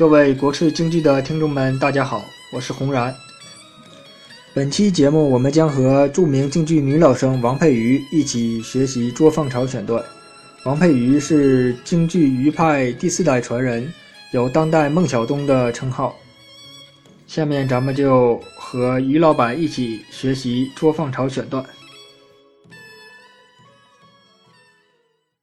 各位国粹京剧的听众们，大家好，我是洪然。本期节目，我们将和著名京剧女老生王佩瑜一起学习捉放巢选段。王佩瑜是京剧余派第四代传人，有“当代孟小冬”的称号。下面咱们就和于老板一起学习捉放巢选段。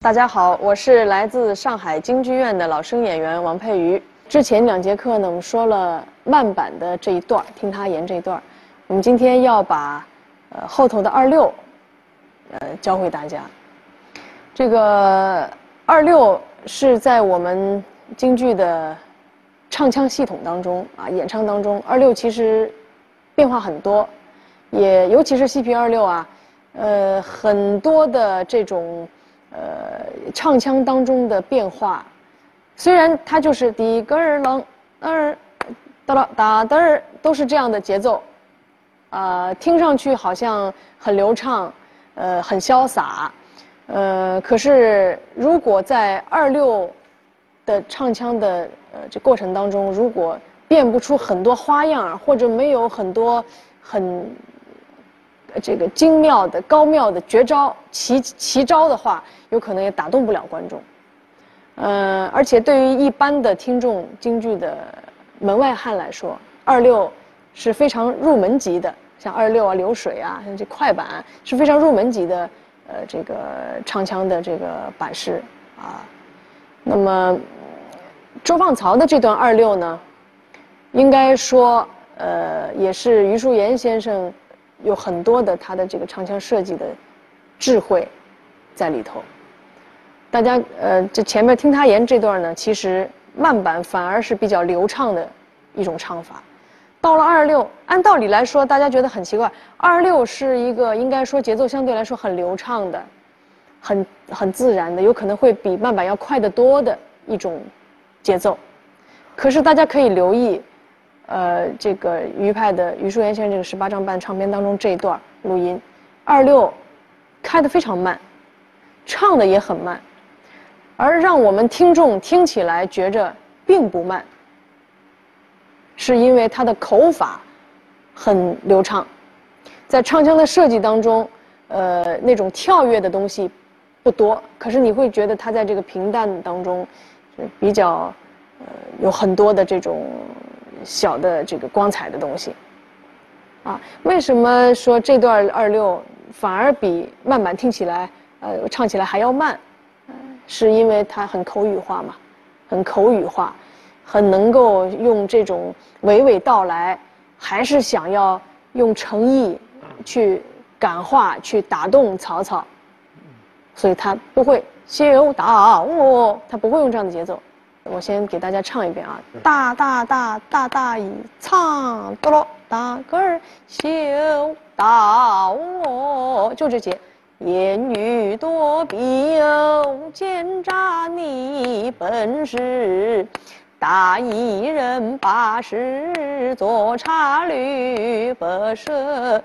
大家好，我是来自上海京剧院的老生演员王佩瑜。之前两节课呢，我们说了慢板的这一段，听他言这一段。我们今天要把呃后头的二六，呃教会大家。这个二六是在我们京剧的唱腔系统当中啊，演唱当中，二六其实变化很多，也尤其是西皮二六啊，呃很多的这种。呃，唱腔当中的变化，虽然它就是第个儿啷儿哒啦哒哒儿，都是这样的节奏，啊，听上去好像很流畅，呃，很潇洒，呃，可是如果在二六的唱腔的呃这过程当中，如果变不出很多花样，或者没有很多很。这个精妙的、高妙的绝招、奇奇招的话，有可能也打动不了观众。呃，而且对于一般的听众京剧的门外汉来说，二六是非常入门级的，像二六啊、流水啊，像这快板是非常入门级的。呃，这个唱腔的这个板式啊，那么周放曹的这段二六呢，应该说，呃，也是余叔岩先生。有很多的他的这个唱腔设计的智慧在里头。大家呃，这前面听他言这段呢，其实慢板反而是比较流畅的一种唱法。到了二六，按道理来说，大家觉得很奇怪，二六是一个应该说节奏相对来说很流畅的、很很自然的，有可能会比慢板要快得多的一种节奏。可是大家可以留意。呃，这个余派的余叔岩先生这个十八张半唱片当中这一段录音，二六开的非常慢，唱的也很慢，而让我们听众听起来觉着并不慢，是因为他的口法很流畅，在唱腔的设计当中，呃，那种跳跃的东西不多，可是你会觉得他在这个平淡当中是比较呃有很多的这种。小的这个光彩的东西，啊，为什么说这段二六反而比慢板听起来，呃，唱起来还要慢？是因为他很口语化嘛，很口语化，很能够用这种娓娓道来，还是想要用诚意去感化、去打动曹操，所以他不会修打我，他不会用这样的节奏。我先给大家唱一遍啊！大大大大大一唱，哆啰大个儿修大我，就这节。言语多必有奸诈你本事，大一人把事做差律不赦，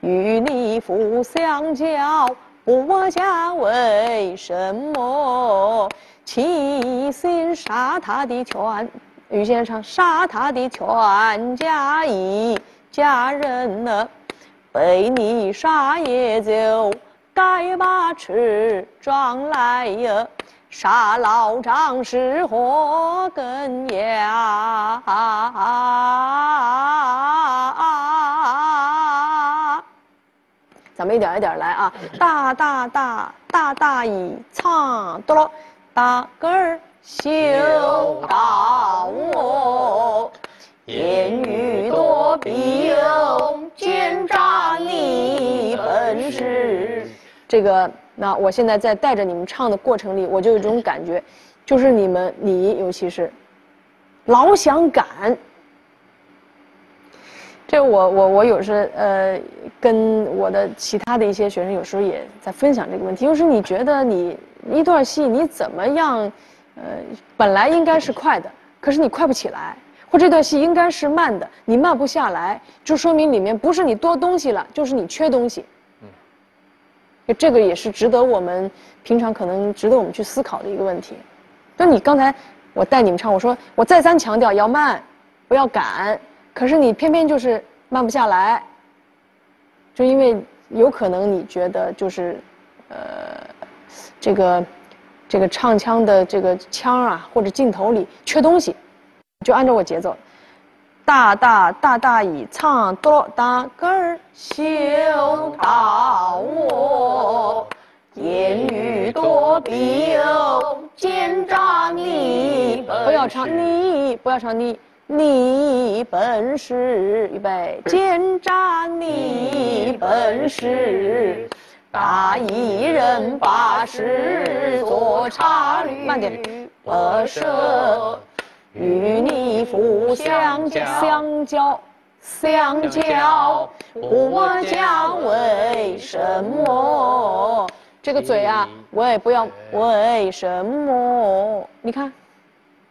与你父相交不讲为什么？齐心杀他的全，于先生杀他的全家一家人呢，被你杀也就该把持状来呀，杀老张是祸根呀！咱们一点一点来啊，大大大大大一唱，哆啰。大个儿修大我，言语多必有奸诈你本事。这个，那我现在在带着你们唱的过程里，我就有一种感觉，就是你们，你尤其是老想赶。这我我我有时呃，跟我的其他的一些学生有时候也在分享这个问题，就是你觉得你。一段戏你怎么样？呃，本来应该是快的，可是你快不起来；或这段戏应该是慢的，你慢不下来，就说明里面不是你多东西了，就是你缺东西。这个也是值得我们平常可能值得我们去思考的一个问题。就你刚才我带你们唱，我说我再三强调要慢，不要赶，可是你偏偏就是慢不下来，就因为有可能你觉得就是，呃，这个这个唱腔的这个腔啊或者镜头里缺东西，就按照我节奏。大大大大以唱多大个儿修到我，言语多必有奸诈你。不要唱你，不要唱你，你本是预备奸诈你本是。大一人把事做差旅，慢点，不舍。与你互相交，相交，相交，我讲为什么？这个嘴啊，喂，不要为什么？你看，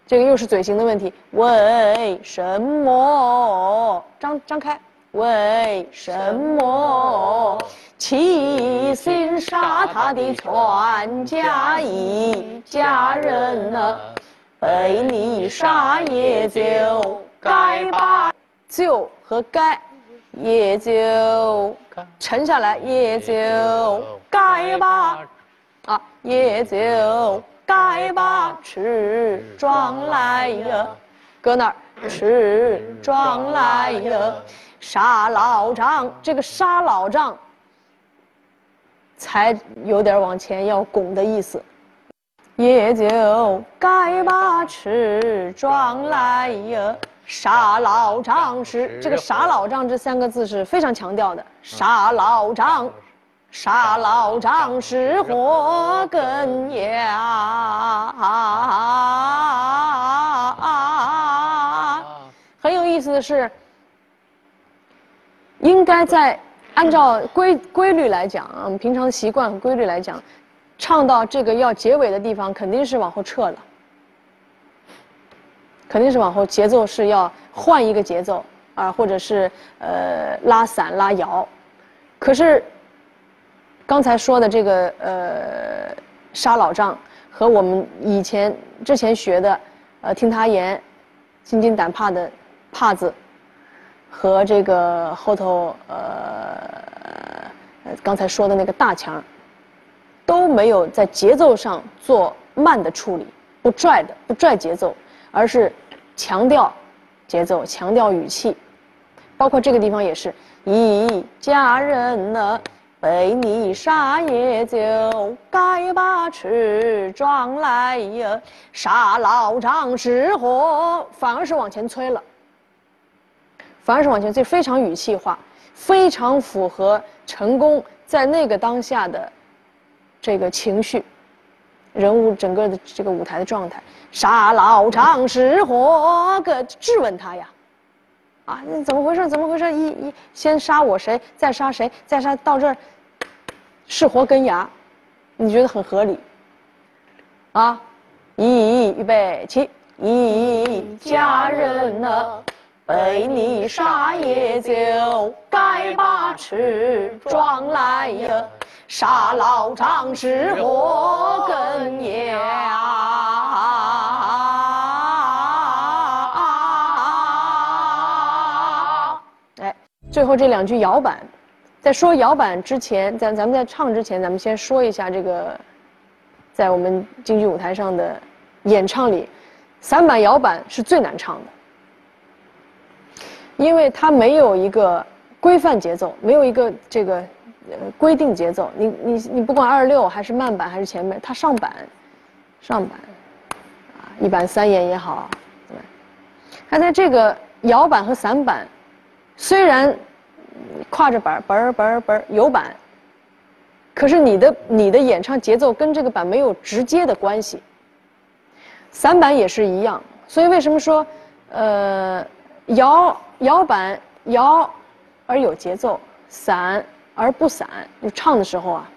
这个又是嘴型的问题。为什么？张张开，为什么？齐心杀他的全家一家人呢？陪你杀也就该吧，就和该，也就沉下来，也就该吧，啊，也就该吧，吃壮来呀，搁那儿吃壮来呀，杀老丈，这个杀老丈才有点往前要拱的意思。也就该把持状来呀，杀老丈是这个杀老丈这三个字是非常强调的。杀老丈，杀老丈是祸根呀，很有意思的是，应该在按照规规律来讲啊，我们平常习惯和规律来讲。唱到这个要结尾的地方，肯定是往后撤了，肯定是往后节奏是要换一个节奏啊，或者是呃拉散拉摇。可是刚才说的这个呃杀老丈和我们以前之前学的呃听他言，心惊胆怕的怕字和这个后头呃刚才说的那个大强。都没有在节奏上做慢的处理，不拽的，不拽节奏，而是强调节奏，强调语气。包括这个地方也是，一家人呢被你杀也就该把持状来呀，杀老丈是活，反而是往前催了，反而是往前催，非常语气化，非常符合成功在那个当下的。这个情绪，人物整个的这个舞台的状态，杀老常是活个质问他呀？啊，你怎么回事？怎么回事？一一先杀我谁？再杀谁？再杀到这儿，是活根牙，你觉得很合理？啊，一预备起，一家人呢，被你杀也就该把持状来呀。杀老丈是祸根呀！哎，最后这两句摇板，在说摇板之前，咱咱们在唱之前，咱们先说一下这个，在我们京剧舞台上的演唱里，散板摇板是最难唱的，因为它没有一个规范节奏，没有一个这个。呃，规定节奏，你你你不管二六还是慢板还是前面，它上板，上板，啊，一板三眼也好，对？它在这个摇板和散板，虽然跨着板，板儿板儿板儿有板，可是你的你的演唱节奏跟这个板没有直接的关系。散板也是一样，所以为什么说，呃，摇摇板摇而有节奏，散。而不散，就唱的时候啊，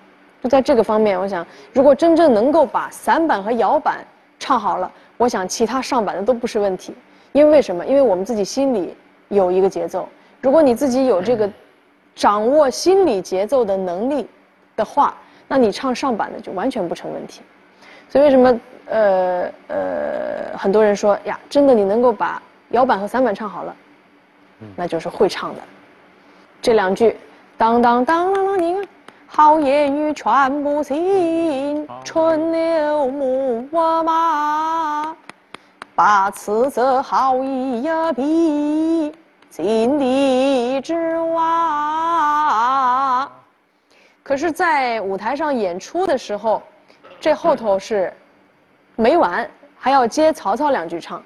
就在这个方面，我想，如果真正能够把散板和摇板唱好了，我想其他上板的都不是问题。因为为什么？因为我们自己心里有一个节奏。如果你自己有这个掌握心理节奏的能力的话，那你唱上板的就完全不成问题。所以为什么呃呃很多人说呀，真的你能够把摇板和散板唱好了，那就是会唱的。这两句，当当当啷啷，你看，好言语传不信，春牛牧我马，把此则好意呀比，井底之蛙。可是，在舞台上演出的时候，这后头是没完，还要接曹操两句唱，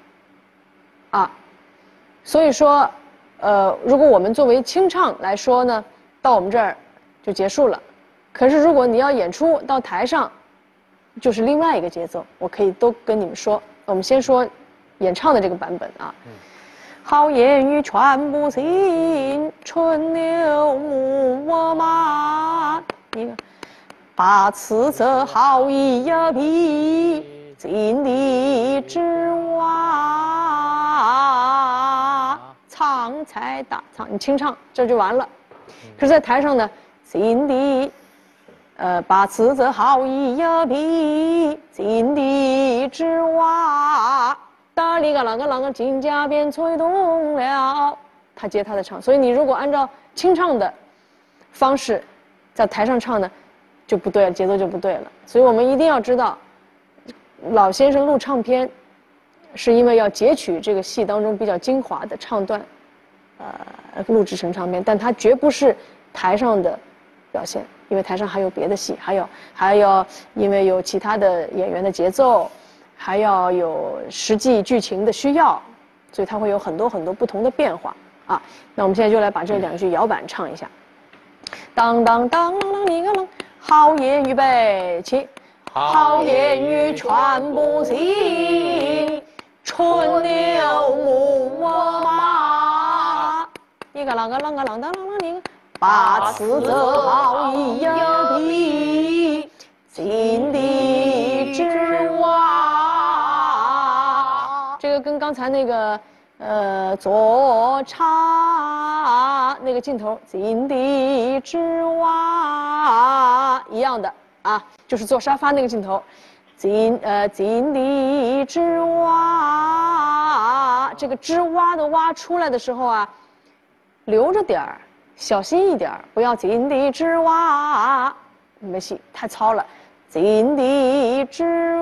啊，所以说。呃，如果我们作为清唱来说呢，到我们这儿就结束了。可是如果你要演出到台上，就是另外一个节奏。我可以都跟你们说。我们先说演唱的这个版本啊。好言语传不信，春牛牧我马。一个，把此则好意呀比，井底之蛙。唱才大唱，你清唱这就完了。可是，在台上呢，井底，呃，把词则好意呀比，井底之蛙，哒里个啷个啷个，金甲便催动了。他接他的唱，所以你如果按照清唱的方式在台上唱呢，就不对了，节奏就不对了。所以我们一定要知道，老先生录唱片。是因为要截取这个戏当中比较精华的唱段，呃，录制成唱片，但它绝不是台上的表现，因为台上还有别的戏，还有还要因为有其他的演员的节奏，还要有实际剧情的需要，所以它会有很多很多不同的变化啊。那我们现在就来把这两句摇板唱一下，当当当啷啷你个啷，好言预备起，好言语传不行。春牛牧我马，一个啷个啷个啷当啷啷你，把此则好意呀比，井底之蛙。这个跟刚才那个呃左插那个镜头井底之蛙一样的啊，就是坐沙发那个镜头。井呃井底之蛙，这个之蛙的蛙出来的时候啊，留着点儿，小心一点儿，不要井底之蛙，没戏，太糙了。井底之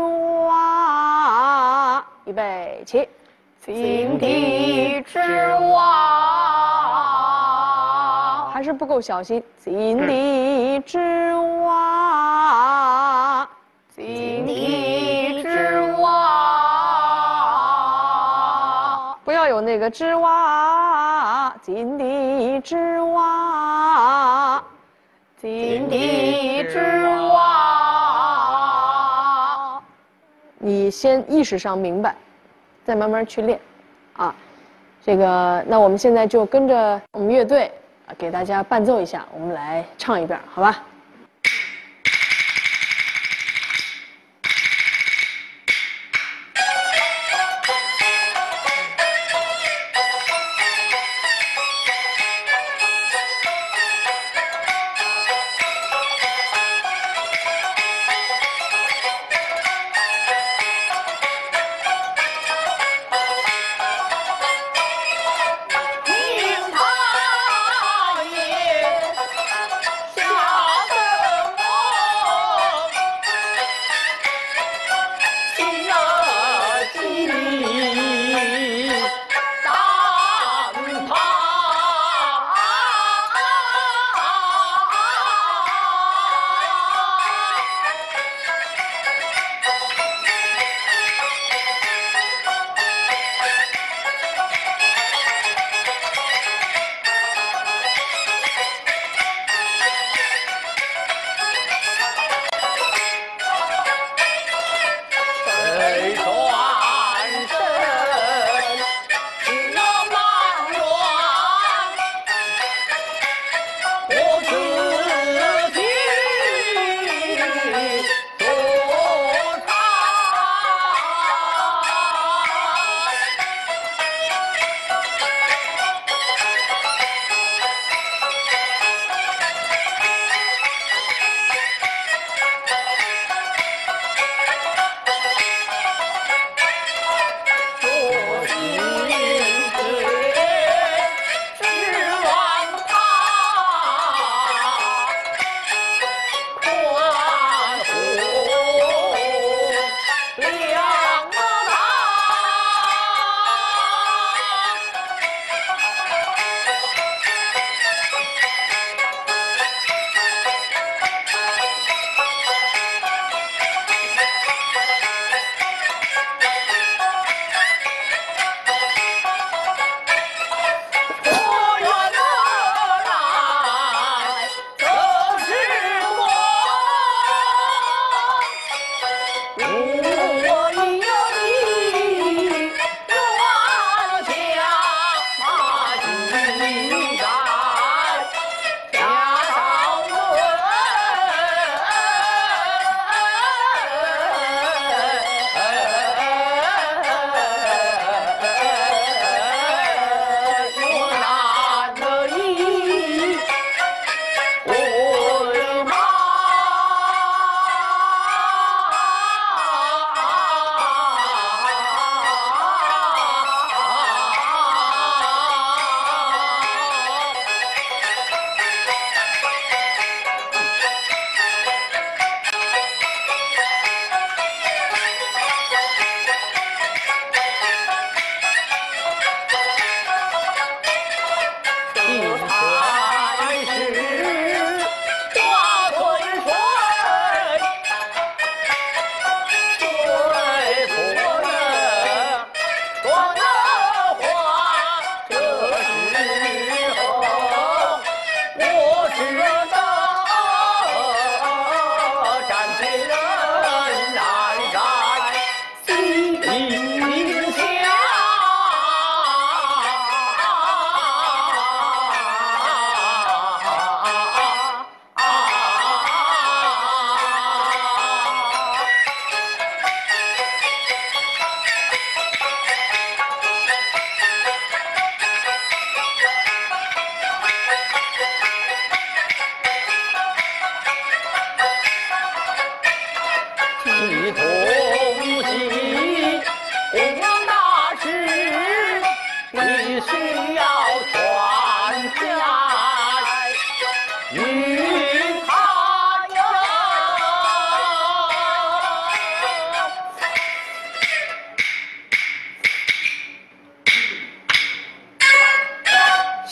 蛙，预备起，井底之蛙，还是不够小心。井底之蛙。井底之蛙，不要有那个之蛙，井底之蛙，井底之蛙。你先意识上明白，再慢慢去练，啊，这个那我们现在就跟着我们乐队啊，给大家伴奏一下，我们来唱一遍，好吧？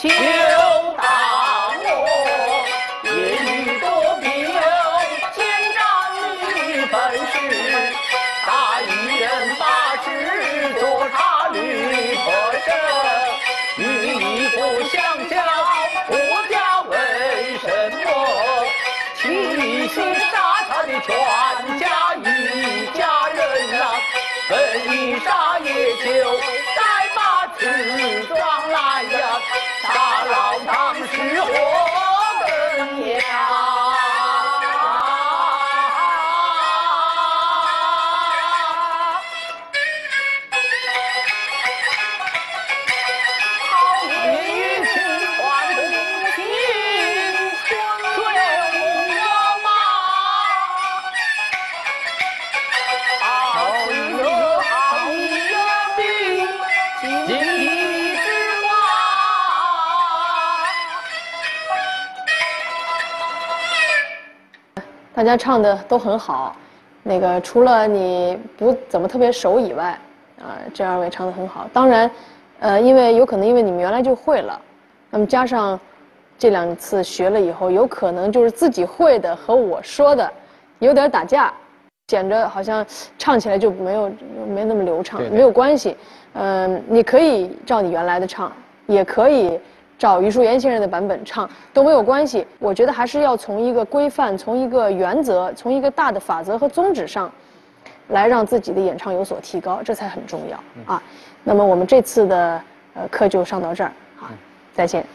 就当我言语多别千，牵着你事，打一人把事做他。吕特与，你不相交国家为什么气息杀他的？全家一家人呐，分一杀也就。大家唱的都很好，那个除了你不怎么特别熟以外，啊，这二位唱的很好。当然，呃，因为有可能因为你们原来就会了，那么加上这两次学了以后，有可能就是自己会的和我说的有点打架，显着好像唱起来就没有没那么流畅，对对没有关系。嗯、你可以照你原来的唱，也可以照余淑妍先生的版本唱，都没有关系。我觉得还是要从一个规范、从一个原则、从一个大的法则和宗旨上，来让自己的演唱有所提高，这才很重要啊。那么我们这次的呃课就上到这儿啊，再见。